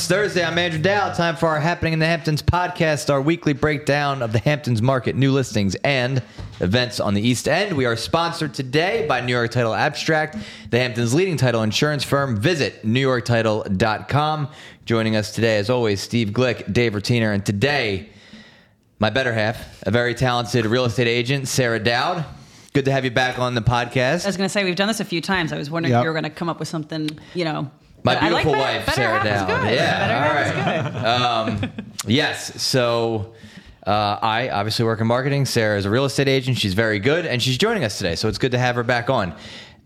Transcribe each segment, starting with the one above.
It's Thursday. I'm Andrew Doud. Time for our Happening in the Hamptons podcast, our weekly breakdown of the Hamptons market, new listings, and events on the East End. We are sponsored today by New York Title Abstract, the Hamptons' leading title insurance firm. Visit newyorktitle.com. Joining us today, as always, Steve Glick, Dave Rotiner, and today, my better half, a very talented real estate agent, Sarah Doud. Good to have you back on the podcast. I was going to say we've done this a few times. I was wondering Yep. if you were going to come up with something, you know. My but I like beautiful better- wife, better Sarah half is Dowd. good. Yeah, better all half is good. Um, yes. So uh, I obviously work in marketing. Sarah is a real estate agent. She's very good, and she's joining us today. So it's good to have her back on.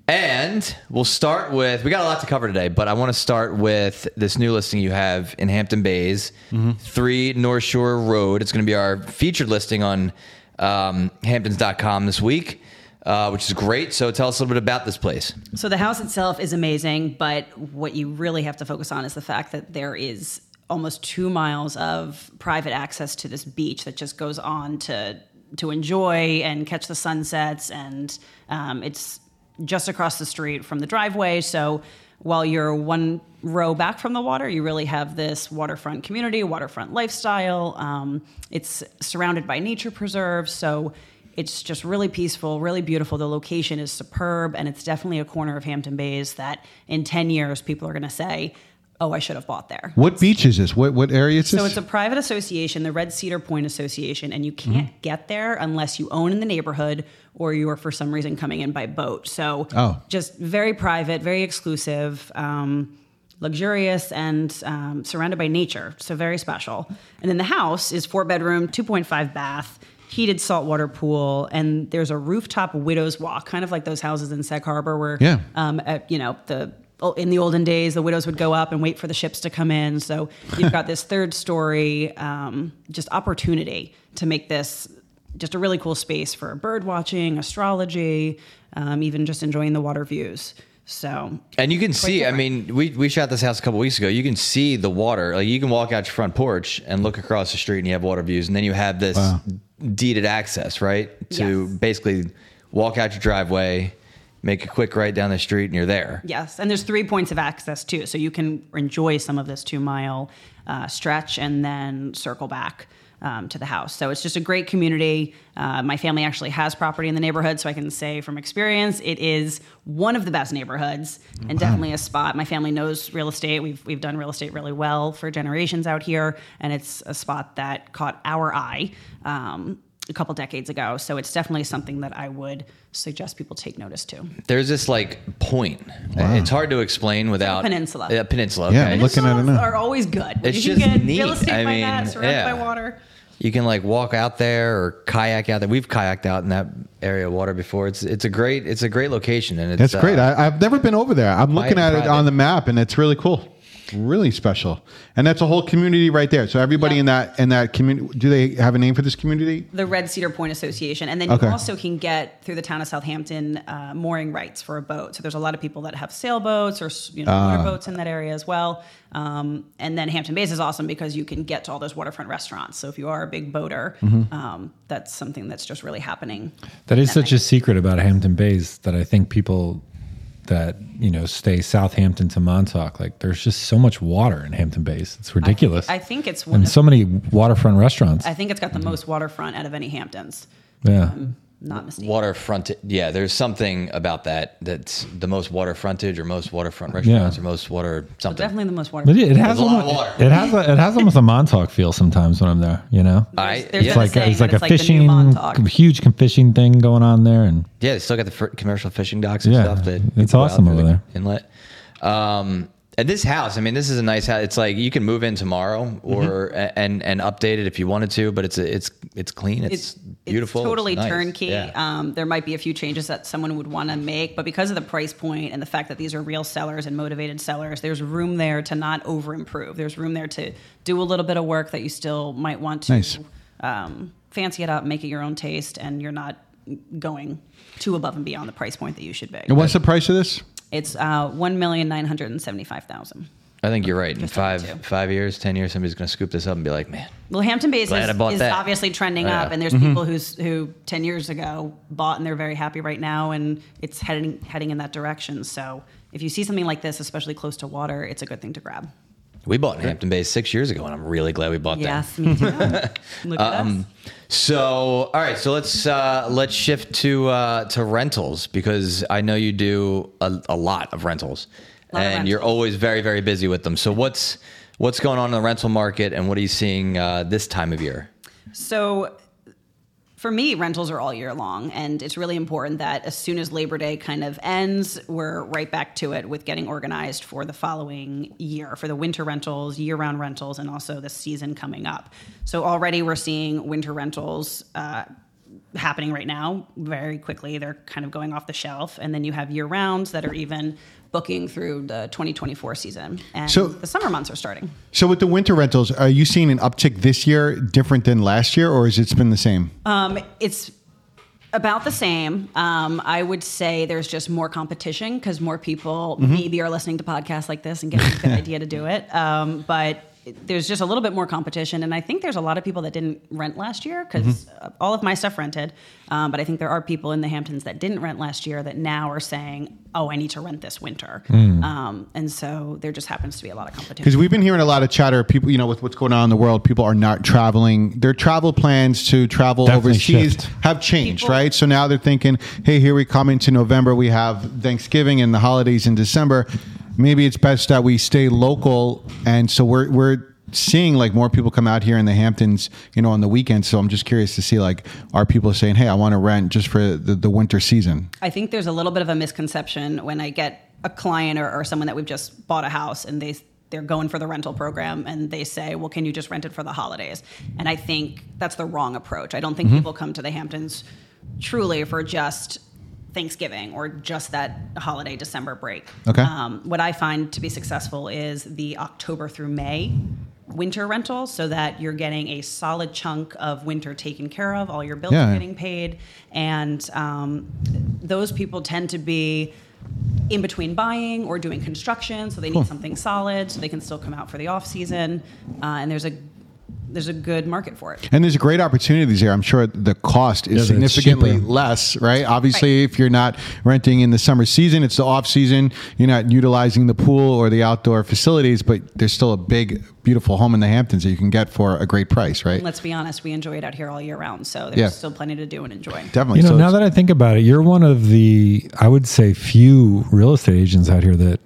And we'll start with we got a lot to cover today, but I want to start with this new listing you have in Hampton Bays, three North Shore Road. It's going to be our featured listing on um, Hamptons.com this week, uh, which is great. So tell us a little bit about this place. So the house itself is amazing, but what you really have to focus on is the fact that there is almost two miles of private access to this beach that just goes on to to enjoy and catch the sunsets, and um, it's just across the street from the driveway. So while you're one row back from the water, you really have this waterfront community, waterfront lifestyle. Um, it's surrounded by nature preserves, so it's just really peaceful, really beautiful. The location is superb, and it's definitely a corner of Hampton Bays that in 10 years people are going to say, oh, I should have bought there. What beach is this? What what area is this? So it's a private association, the Red Cedar Point Association, and you can't Mm-hmm. get there unless you own in the neighborhood or you are for some reason coming in by boat. So Oh. just very private, very exclusive, um, luxurious, and um, surrounded by nature. So very special. And then the house is four bedroom, 2.5 bath. Heated saltwater pool, and there's a rooftop widow's walk, kind of like those houses in Sag Harbor, where Yeah. um, at, you know the in the olden days the widows would go up and wait for the ships to come in so you've got this third story um, just opportunity to make this just a really cool space for bird watching astrology um, even just enjoying the water views so And you can see, I mean, we, we shot this house a couple weeks ago. You can see the water. Like you can walk out your front porch and look across the street and you have water views. And then you have this Wow. deeded access, right? To Yes. basically walk out your driveway, make a quick right down the street and you're there. yes and there's three points of access too so you can enjoy some of this two mile uh, stretch and then circle back um, to the house. So it's just a great community. Uh, my family actually has property in the neighborhood, so I can say from experience, it is one of the best neighborhoods and definitely a spot. My family knows real estate. We've we've done real estate really well for generations out here, and it's a spot that caught our eye. Um, a couple decades ago, so it's definitely something that I would suggest people take notice to. There's this like point. It's hard to explain without peninsula. Yeah, peninsula. Yeah, Okay. look- Looking at it now. are always good. When It's you can just get neat. real estate I by mean, that, surrounded yeah. by water. You can like walk out there or kayak out there. We've kayaked out in that area of water before. It's it's a great it's a great location and it's That's great. uh, I, I've never been over there. I'm looking at it on the map, and it's really cool, really special. And that's a whole community right there. So everybody Yeah. in that in that community, do they have a name for this community? the Red Cedar Point Association, and then Okay. you also can get through the town of Southampton uh, mooring rights for a boat. So there's a lot of people that have sailboats or you know Ah. motorboats in that area as well. Um, and then Hampton Bays is awesome because you can get to all those waterfront restaurants. So if you are a big boater, Mm-hmm. um, that's something that's just really happening. That is that such a secret about Hampton Bays that I think people that you know stay Southampton to Montauk, like there's just so much water in Hampton Bays. It's ridiculous, I think it's one. and so many waterfront restaurants. I think it's got the most waterfront out of any Hamptons. yeah, um, Not mistaken. waterfront. Yeah, there's something about that that's the most water frontage or most waterfront restaurants Yeah. or most water something. Definitely the most water. but it, it has There's a lot of almost, water. it has a, it has almost a Montauk feel sometimes when I'm there. You know, I There's yeah, been it's a like saying it's like a it's like the fishing Montauk. huge fishing thing going on there, and yeah, they still got the fir- commercial fishing docks and Yeah, stuff. That it's awesome over there. Inlet. Um, and this house, I mean, this is a nice house. It's like you can move in tomorrow or Mm-hmm. and and update it if you wanted to, but it's a, it's it's clean. It's, beautiful. It's totally nice. turnkey. Yeah. Um, there might be a few changes that someone would want to make, but because of the price point and the fact that these are real sellers and motivated sellers, there's room there to not over improve. There's room there to do a little bit of work that you still might want to Nice. um, fancy it up, make it your own taste, and you're not going too above and beyond the price point that you should be. And what's the price of this? It's uh, one million nine hundred and seventy-five thousand. I think you're right. In five five years, ten years, somebody's going to scoop this up and be like, man, Well, Hampton Bays is, is obviously trending Yeah. up, and there's people who's who ten years ago bought and they're very happy right now, and it's heading heading in that direction. So if you see something like this, especially close to water, it's a good thing to grab. We bought in Hampton Bay six years ago, and I'm really glad we bought them. Yes, me too. Look at Um, us. So, all right, so let's uh, let's shift to uh, to rentals because I know you do a, a lot of rentals, Lot of and you're always very very busy with them. So, what's what's going on in the rental market, and what are you seeing uh, this time of year? So for me, rentals are all year long, and it's really important that as soon as Labor Day kind of ends, we're right back to it with getting organized for the following year for the winter rentals, year round rentals, and also the season coming up. So already we're seeing winter rentals. Uh, happening right now very quickly they're kind of going off the shelf and then you have year rounds that are even booking through the 2024 season and So- the summer months are starting So with the winter rentals, are you seeing an uptick this year different than last year, or has it been the same? Um, it's about the same. Um, I would say there's just more competition because more people maybe are listening to podcasts like this and getting a good idea to do it. Um, but there's just a little bit more competition, and I think there's a lot of people that didn't rent last year because all of my stuff rented. Um, but I think there are people in the Hamptons that didn't rent last year that now are saying, "Oh, I need to rent this winter," um, and so there just happens to be a lot of competition. Because we've been hearing a lot of chatter. People, you know, with what's going on in the world, people are not traveling. Their travel plans to travel Definitely overseas shift. have changed, People- right? So now they're thinking, hey, here we come into November. We have Thanksgiving and the holidays in December. Maybe it's best that we stay local. And so we're we're seeing like more people come out here in the Hamptons, you know, on the weekends. So I'm just curious to see like, are people saying, hey, I want to rent just for the, the winter season? I think there's a little bit of a misconception when I get a client or, or someone that we've just bought a house and they they're going for the rental program and they say, "Well, can you just rent it for the holidays?" And I think that's the wrong approach. I don't think mm-hmm. people come to the Hamptons truly for just Thanksgiving or just that holiday December break. Okay. Um, what I find to be successful is the October through May winter rental so that you're getting a solid chunk of winter taken care of, all your bills Yeah. are getting paid. And um, those people tend to be in between buying or doing construction, so they need something solid so they can still come out for the off season. Uh, and there's a there's a good market for it. And there's great opportunities here. I'm sure the cost is that it's significantly less, right? Obviously, if you're not renting in the summer season, it's the off season. You're not utilizing the pool or the outdoor facilities, but there's still a big, beautiful home in the Hamptons that you can get for a great price, right? Let's be honest, we enjoy it out here all year round, so there's Yeah. still plenty to do and enjoy. Definitely. You know, So now that I think about it, you're one of the, I would say, few real estate agents out here that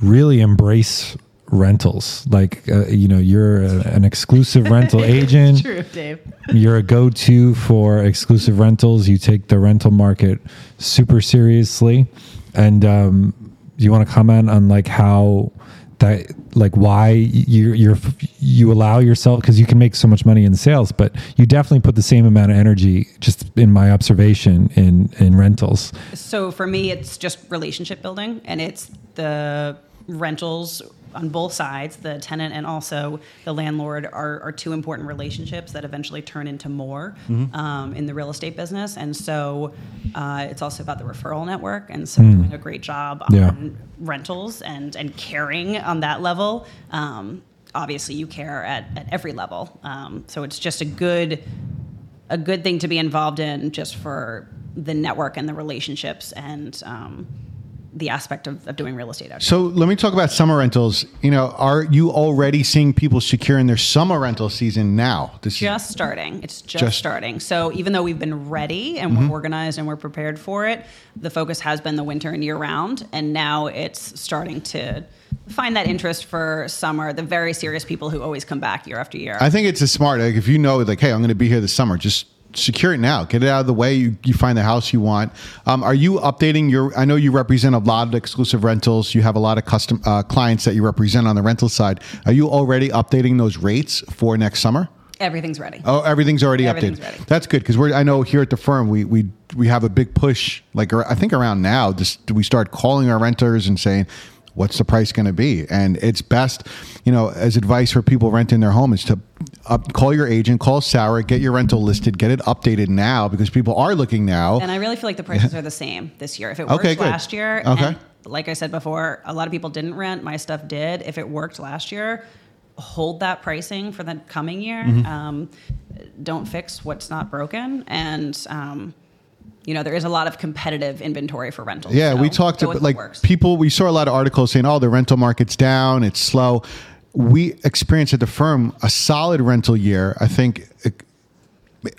really embrace rentals. Like, uh, you know, you're a, an exclusive rental agent. True, Dave. You're a go to for exclusive rentals. You take the rental market super seriously. And um, you want to comment on like how that like why you you're you allow yourself because you can make so much money in sales but you definitely put the same amount of energy just in my observation in in rentals So for me, it's just relationship building, and it's the rentals on both sides, the tenant and also the landlord, are, are two important relationships that eventually turn into more um, in the real estate business. And so uh, it's also about the referral network, and so doing a great job on Yeah. rentals and and caring on that level. Um, obviously, you care at, at every level, um, so it's just a good a good thing to be involved in just for the network and the relationships and um, the aspect of, of doing real estate. So let me talk about summer rentals. You know, are you already seeing people securing their summer rental season now? This is just starting. It's just, Just- starting. So even though we've been ready and we're mm-hmm. organized and we're prepared for it, the focus has been the winter and year round, and now it's starting to find that interest for summer. The very serious people who always come back year after year. I think it's a smart. Like if you know, like, hey, I'm going to be here this summer, just secure it now. Get it out of the way. You, you find the house you want. Um, are you updating your? I know you represent a lot of exclusive rentals. You have a lot of custom uh, clients that you represent on the rental side. Are you already updating those rates for next summer? Everything's ready. Oh, everything's already Everything's updated. ready. That's good because we're. I know here at the firm we we we have a big push. Like I think around now, just we start calling our renters and saying, "What's the price going to be?" And it's best, you know, as advice for people renting their home is to up, call your agent, call Sarah, get your rental listed, get it updated now because people are looking now. And I really feel like the prices are the same this year. If it worked Okay, last year, Okay. and like I said before, a lot of people didn't rent. My stuff did. If it worked last year, hold that pricing for the coming year. Mm-hmm. Um, don't fix what's not broken. And, um, you know, there is a lot of competitive inventory for rentals. Yeah, so we talked about like works. people. We saw a lot of articles saying, "Oh, the rental market's down. It's slow." we experienced at the firm a solid rental year. I think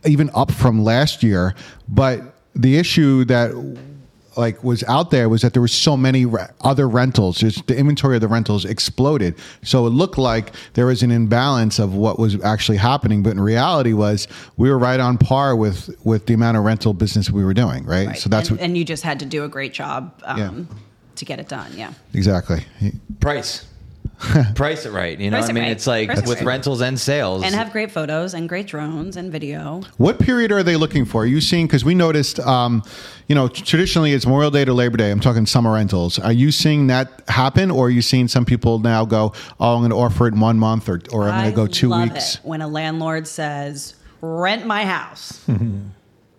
even up from last year. But the issue that like was out there was that there were so many re- other rentals. Just the inventory of the rentals exploded. So it looked like there was an imbalance of what was actually happening. But in reality, was we were right on par with with the amount of rental business we were doing. Right. Right. So that's and, what and you just had to do a great job um, Yeah. to get it done. Yeah. exactly. Price. Price it right. You know, Price I it mean, right. it's like Price it with right. rentals and sales. And have great photos and great drones and video. What period are they looking for? Are you seeing because we noticed, um, you know, traditionally it's Memorial Day to Labor Day. I'm talking summer rentals. Are you seeing that happen, or are you seeing some people now go, "Oh, I'm going to offer it in one month," or, or I'm going to go two love weeks? it when a landlord says, "Rent my house."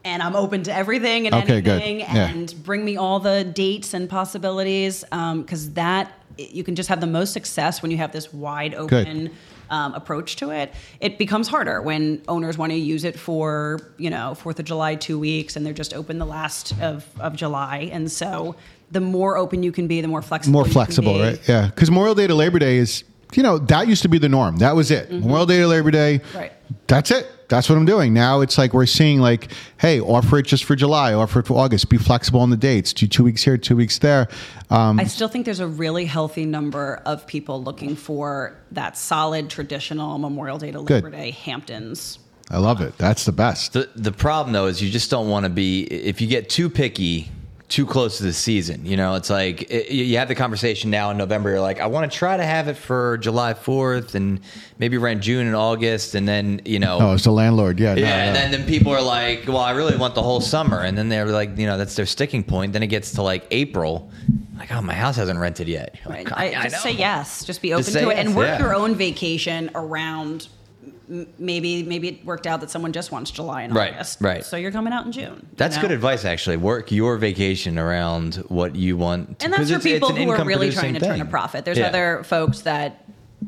And I'm open to everything and Okay, good. anything, Yeah. and bring me all the dates and possibilities. Because that you can just have the most success when you have this wide open um, approach to it. It becomes harder when owners want to use it for you know Fourth of July two weeks, and they're just open the last of of July. And so, the more open you can be, the more flexible. More you can flexible, right? Yeah, because Memorial Day to Labor Day is, you know, that used to be the norm. That was it. Memorial Day to Labor Day. Mm-hmm. Right. That's it. That's what I'm doing. Now it's like we're seeing like, hey, offer it just for July, offer it for August. Be flexible on the dates. Do two weeks here, two weeks there. Um, I still think there's a really healthy number of people looking for that solid traditional Memorial Day to Good. Labor Day Hamptons. I love it. That's the best. The the problem though is you just don't want to be if you get too picky too close to the season. You know, it's like it, you have the conversation now in November. You're like, I want to try to have it for July 4th and maybe rent June and August, and then you know. Oh, it's the landlord. Yeah. no, yeah, and no. then, then people are like, "Well, I really want the whole summer," and then they're like, "You know, that's their sticking point." Then it gets to like April, like, "Oh, my house hasn't rented yet." Like, I, I just know. say yes. Just be open Just to it yes, and work yeah. your own vacation around. Maybe maybe it worked out that someone just wants July and Right, August. right. So you're coming out in June. you That's know? good advice, actually. Work your vacation around what you want. to- And that's for people who are really trying to turn a profit. There's Yeah. other folks that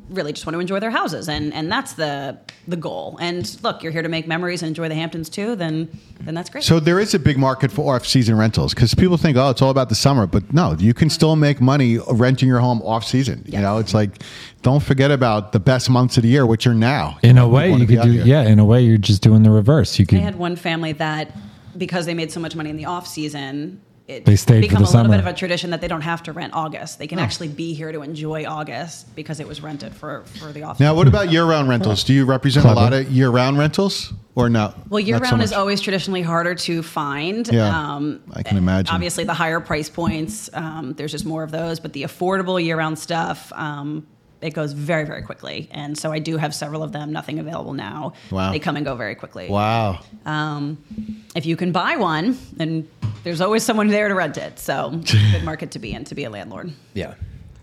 really just want to enjoy their houses, and and that's the the goal. And look, you're here to make memories and enjoy the Hamptons too. Then then that's great. So there is a big market for off-season rentals because people think, oh, it's all about the summer, but no, you can still make money renting your home off-season. You know, it's like don't forget about the best months of the year, which are now. In a You way, wanna you could do here. yeah. In a way, you're just doing the reverse. You I had one family that because they made so much money in the off season, it They stayed for become the a little bit of a tradition that they don't have to rent August. They can actually be here to enjoy August because it was rented for for the off. Now, what about year-round rentals? Do you represent a lot of year-round rentals or no? Well, year Not so round is always traditionally harder to find. Yeah, I can imagine. Obviously, the higher price points, um, there's just more of those. But the affordable year round stuff, um, it goes very, very quickly. And so I do have several of them. Nothing available now. Wow. They come and go very quickly. Wow. Um, if you can buy one, then there's always someone there to rent it. So, good market to be in to be a landlord. Yeah,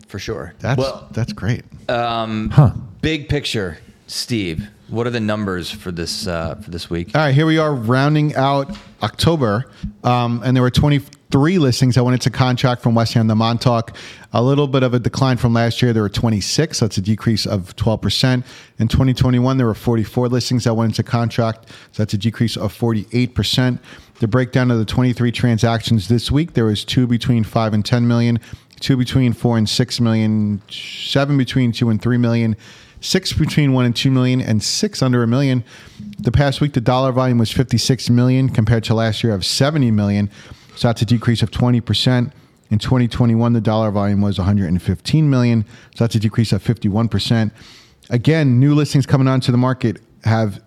for sure. That's well, that's great. huh. big picture, Steve. What are the numbers for this uh, for this week? All right, here we are rounding out October, um, and there were 23 listings that went into contract from West Ham to Montauk. A little bit of a decline from last year. There were 26. That's a decrease of 12%. In 2021, there were 44 listings that went into contract. So that's a decrease of 48%. The breakdown of the 23 transactions this week, there was two between 5 and 10 million, two between 4 and 6 million, seven between 2 and 3 million, six between one and two million, and six under a million. The past week, the dollar volume was 56 million compared to last year of 70 million. So that's a decrease of 20%. In 2021, the dollar volume was 115 million. So that's a decrease of 51%. Again, new listings coming onto the market have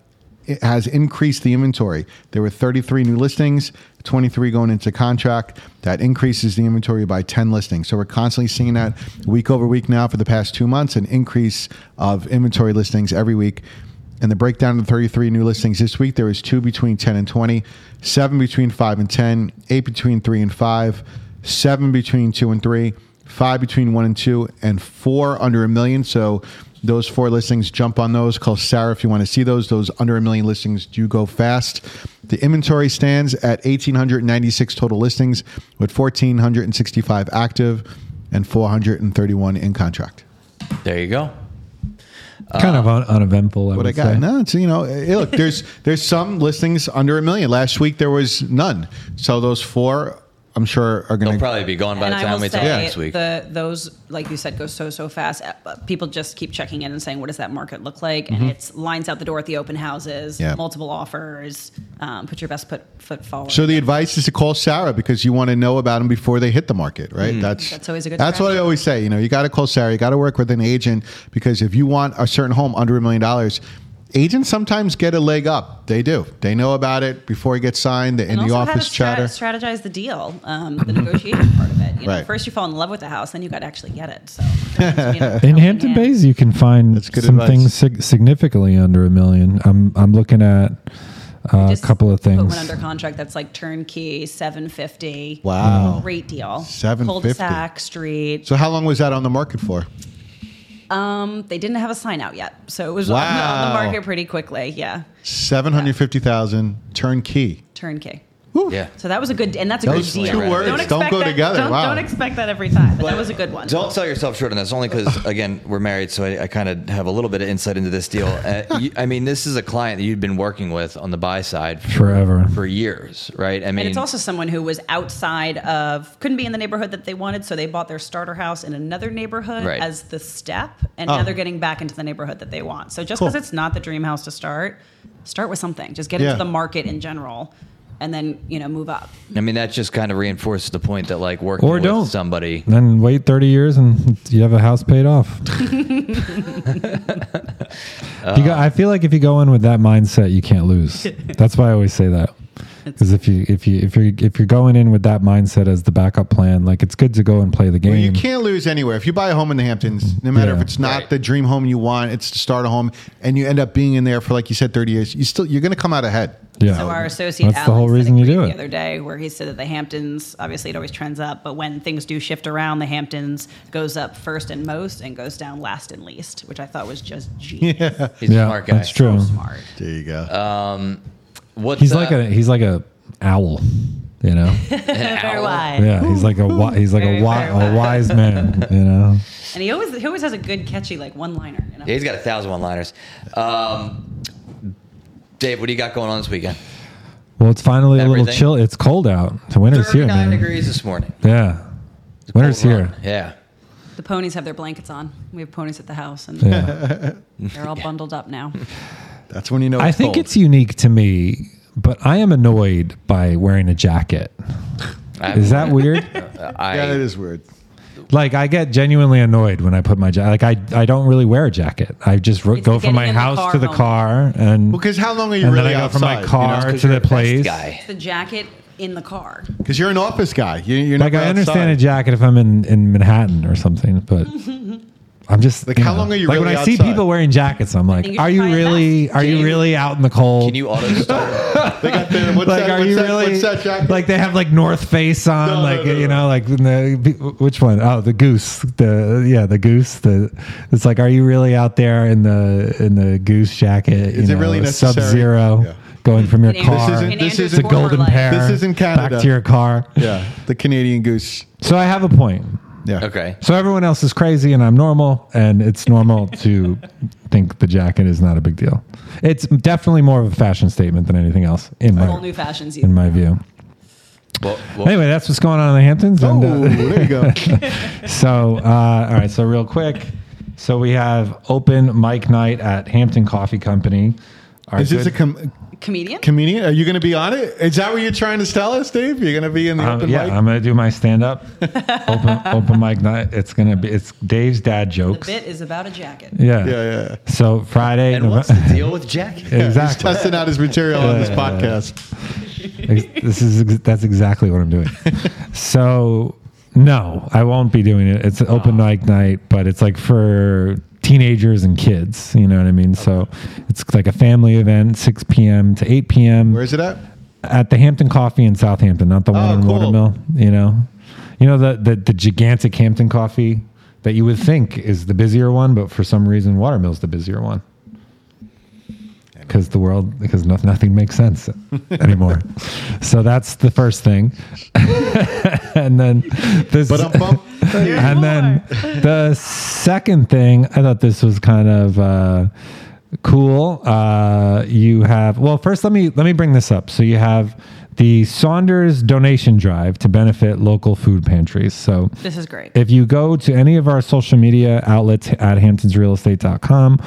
it has increased the inventory. There were 33 new listings, 23 going into contract. That increases the inventory by 10 listings. So we're constantly seeing that week over week now for the past two months, an increase of inventory listings every week. And the breakdown of the 33 new listings this week, there was two between 10 and 20, seven between 5 and 10, eight between 3 and 5, seven between 2 and 3, five between 1 and 2, and four under a million. So those four listings, jump on those. Call Sarah if you want to see those. Those under a million listings do go fast. The inventory stands at 1,896 total listings with 1,465 active and 431 in contract. There you go. Uh, kind of un- uneventful. I What I got? say. No, it's you know, hey, look, there's there's some listings under a million. Last week there was none. So those four I'm sure are going They'll to. probably be gone by and the time we talk say next week. the those like you said go so so fast. Uh, People just keep checking in and saying, "What does that market look like?" Mm-hmm. And it's lines out the door at the open houses, Yeah. multiple offers. Um, put your best foot foot forward. So the advice is to call Sarah because you want to know about them before they hit the market, right? Mm. That's That's always a good That's what I always say. You know, you got to call Sarah. You got to work with an agent because if you want a certain home under a million dollars, agents sometimes get a leg up. They do. They know about it before it gets signed in and the also office how to stra- chatter. strategize the deal, um, the negotiation part of it. You know, Right. First, you fall in love with the house, then you got to actually get it. So you know, In Hampton hand. Bays, you can find That's good some advice. things sig- significantly under a million. I'm I'm looking at uh, a Just couple of Put things. one under contract that's like turnkey, seven fifty. Wow. great deal. 750. Cul-de-sac street. So how long was that on the market for? Um, they didn't have a sign out yet, so it was on, the, on the market pretty quickly. Yeah, Seven hundred fifty thousand turnkey. turnkey. Yeah. So that was a good, and that's a Those good deal. two words don't expect go that- together. Don't, Wow. don't expect that every time, but, that was a good one. Don't sell yourself short on this, only because again we're married, so I, I kind of have a little bit of insight into this deal. Uh, you, I mean, this is a client that you've been working with on the buy side for, Forever. for years, right? I mean, And it's also someone who was outside of, couldn't be in the neighborhood that they wanted, so they bought their starter house in another neighborhood Right. as the step, and Oh. now they're getting back into the neighborhood that they want. So just Cool. because it's not the dream house to start, start with something. Just get Yeah. into the market in general, and then you know move up. I mean, that just kind of reinforces the point that like working Or with don't. somebody. Then wait 30 years and you have a house paid off. You go, I feel like if you go in with that mindset, you can't lose. That's why I always say that. Because if you if you if you're if you're going in with that mindset as the backup plan, like it's good to go and play the game. Well, you can't lose anywhere. If you buy a home in the Hamptons, no matter Yeah. if it's not Right. the dream home you want, it's to start a home, and you end up being in there for like you said, thirty years. You still you're going to come out ahead. yeah. So our associate That's the whole reason you great do the other day, where he said that the Hamptons, obviously it always trends up, but when things do shift around, the Hamptons goes up first and most, and goes down last and least, which I thought was just genius. Yeah. He's a Yeah, smart guy. that's true. So smart. There you go. Um, what's He's uh, like a he's like a owl, you know. Very wise. Yeah, he's like a wi- he's like Very, a, wi- very a wise man, you know. And he always he always has a good catchy like one liner. You know? Yeah, he's got a thousand one-liners. Um, Dave, what do you got going on this weekend? Well, it's finally a little Everything. chill. It's cold out. The winter's here, Thirty-nine man. degrees this morning. Yeah, It's winter's cold here. run. Yeah. The ponies have their blankets on. We have ponies at the house, and Yeah. they're all bundled up now. That's when you know. I think cold. it's unique to me, but I am annoyed by wearing a jacket. Is that weird? I, yeah, it is weird. like I get genuinely annoyed when I put my jacket. Like I, I don't really wear a jacket. I just ro- go from my getting the house car to the moment. car and Because how long are you and really then I go from my car you know? 'cause to you're the a vest place. guy. the jacket in the car. Because you're an office guy. You, you're Like I understand outside. a jacket if I'm in, in Manhattan or something, but I'm just Like, how know, long are you like really when I see people wearing jackets, I'm like, are you really vest. are you you- really out in the cold? Can you auto start? They got the, what's like, that, are what's you that, really that jacket? like they have like North Face on, No, no, like no, you no. know, like the which one? Oh, the goose. The yeah, the goose. The it's like, are you really out there in the in the goose jacket? Is it really necessary? Sub zero, Yeah. going from your car This isn't- in this isn't- to Golden life. Pair. This isn't Canada. Back to your car. yeah, the Canadian goose. So I have a point. Yeah. okay. So everyone else is crazy and I'm normal, and it's normal to think the jacket is not a big deal. It's definitely more of a fashion statement than anything else in All my new fashions. in my view. Well, well, Anyway, that's what's going on in the Hamptons. Oh, And, uh, there you go. so uh, all right, so real quick, so we have open mic night at Hampton Coffee Company. Our Is this a good- com- Comedian. comedian? Are you going to be on it? Is that what you're trying to tell us, Dave? You're going to be in the Um, open yeah, mic? I'm gonna do my stand up open open mic night. It's gonna be it's Dave's dad the jokes. bit is about a jacket. Yeah. yeah, yeah. So Friday, and what's the deal with Jack? He's exactly. testing out his material on this Yeah. podcast. This is that's exactly what I'm doing. so no, I won't be doing it. It's an open mic night, but it's like for teenagers and kids. You know what I mean? So it's like a family event, 6 p.m. to 8 p.m. Where is it at? at the Hampton Coffee in Southampton, not the one Oh, in cool. Watermill. You know, you know the, the the gigantic Hampton Coffee that you would think is the busier one, but for some reason Watermill's the busier one. Because the world, because no, nothing makes sense anymore. so that's the first thing, and then this. But I'm bump. And then the second thing, I thought this was kind of uh, cool. Uh, you have well, first let me let me bring this up. So you have the Saunders donation drive to benefit local food pantries. So This is great. if you go to any of our social media outlets at hamptonsrealestate.com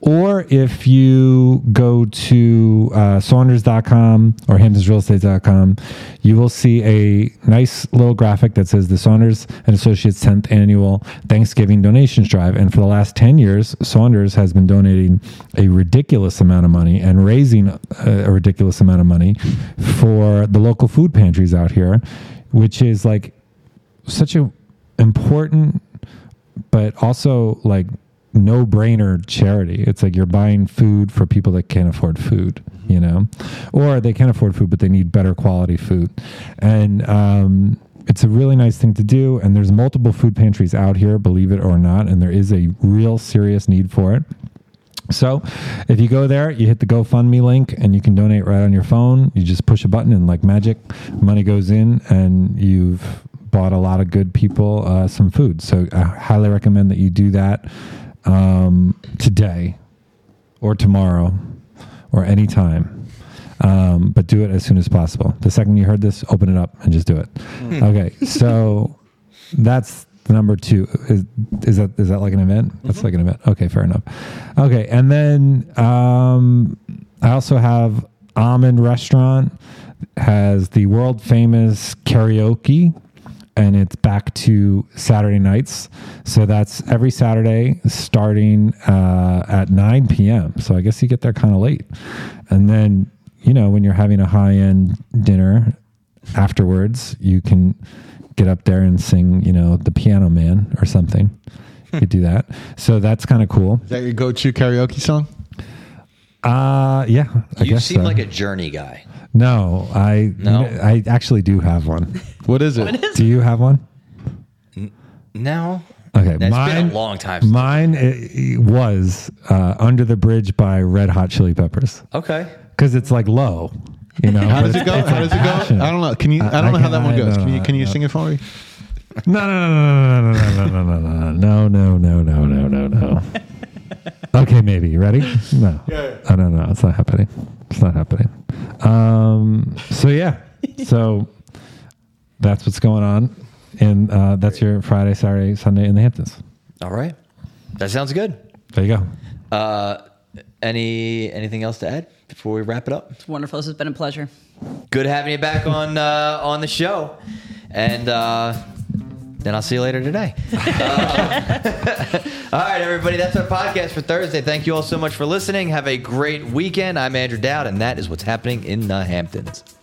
or if you go to uh, saunders.com or hamptonsrealestate.com you will see a nice little graphic that says the saunders and associates 10th annual thanksgiving donations drive. And for the last 10 years saunders has been donating a ridiculous amount of money and raising a, a ridiculous amount of money for the local food pantries out here which is like such a important but also like no brainer charity. It's like you're buying food for people that can't afford food, you know, or they can't afford food, but they need better quality food. And, um, it's a really nice thing to do. And there's multiple food pantries out here, believe it or not. And there is a real serious need for it. So, if you go there, you hit the GoFundMe link and you can donate right on your phone. You just push a button and, like magic, money goes in, and you've bought a lot of good people uh, some food. So, I highly recommend that you do that um, today or tomorrow or anytime. Um, but do it as soon as possible. The second you heard this, open it up and just do it. Okay, so that's number two. Is, is that is that like an event? That's like an event. Okay, fair enough. Okay, and then um, I also have Almond Restaurant has the world famous karaoke and it's back to Saturday nights. So that's every Saturday starting uh, at 9 p.m. So I guess you get there kind of late. And then, you know, when you're having a high end dinner afterwards, you can get up there and sing, you know, the piano man or something. You could do that. So that's kind of cool. Is that your go-to karaoke song? Uh, yeah, I you guess seem so. like a journey guy. no, I, No? I actually do have one. What is it? do you have one? No. Okay, That's mine, been a long time. since- Mine it, was uh, "Under the Bridge" by Red Hot Chili Peppers Okay. because it's like low, you know. How does it go? How like, does it go? passionate. I don't know. Can you? I I- don't know how that one can- I goes. know, Can you? Can you no. sing it for me? No no no no, no, no, no, no, no, no, no, no, no, no, no, no, no, no, no, no. Okay, maybe. You ready? No. I don't know. It's not happening. It's not happening. Um. So yeah. So that's what's going on, and uh, that's your Friday, Saturday, Sunday in the Hamptons. All right. That sounds good. There you go. Uh, any anything else to add before we wrap it up? It's wonderful. This has been a pleasure. Good having you back on uh, on the show, and uh, then I'll see you later today. Uh, all right, everybody, that's our podcast for Thursday. Thank you all so much for listening. Have a great weekend. I'm Andrew Doud, and that is what's happening in the Hamptons.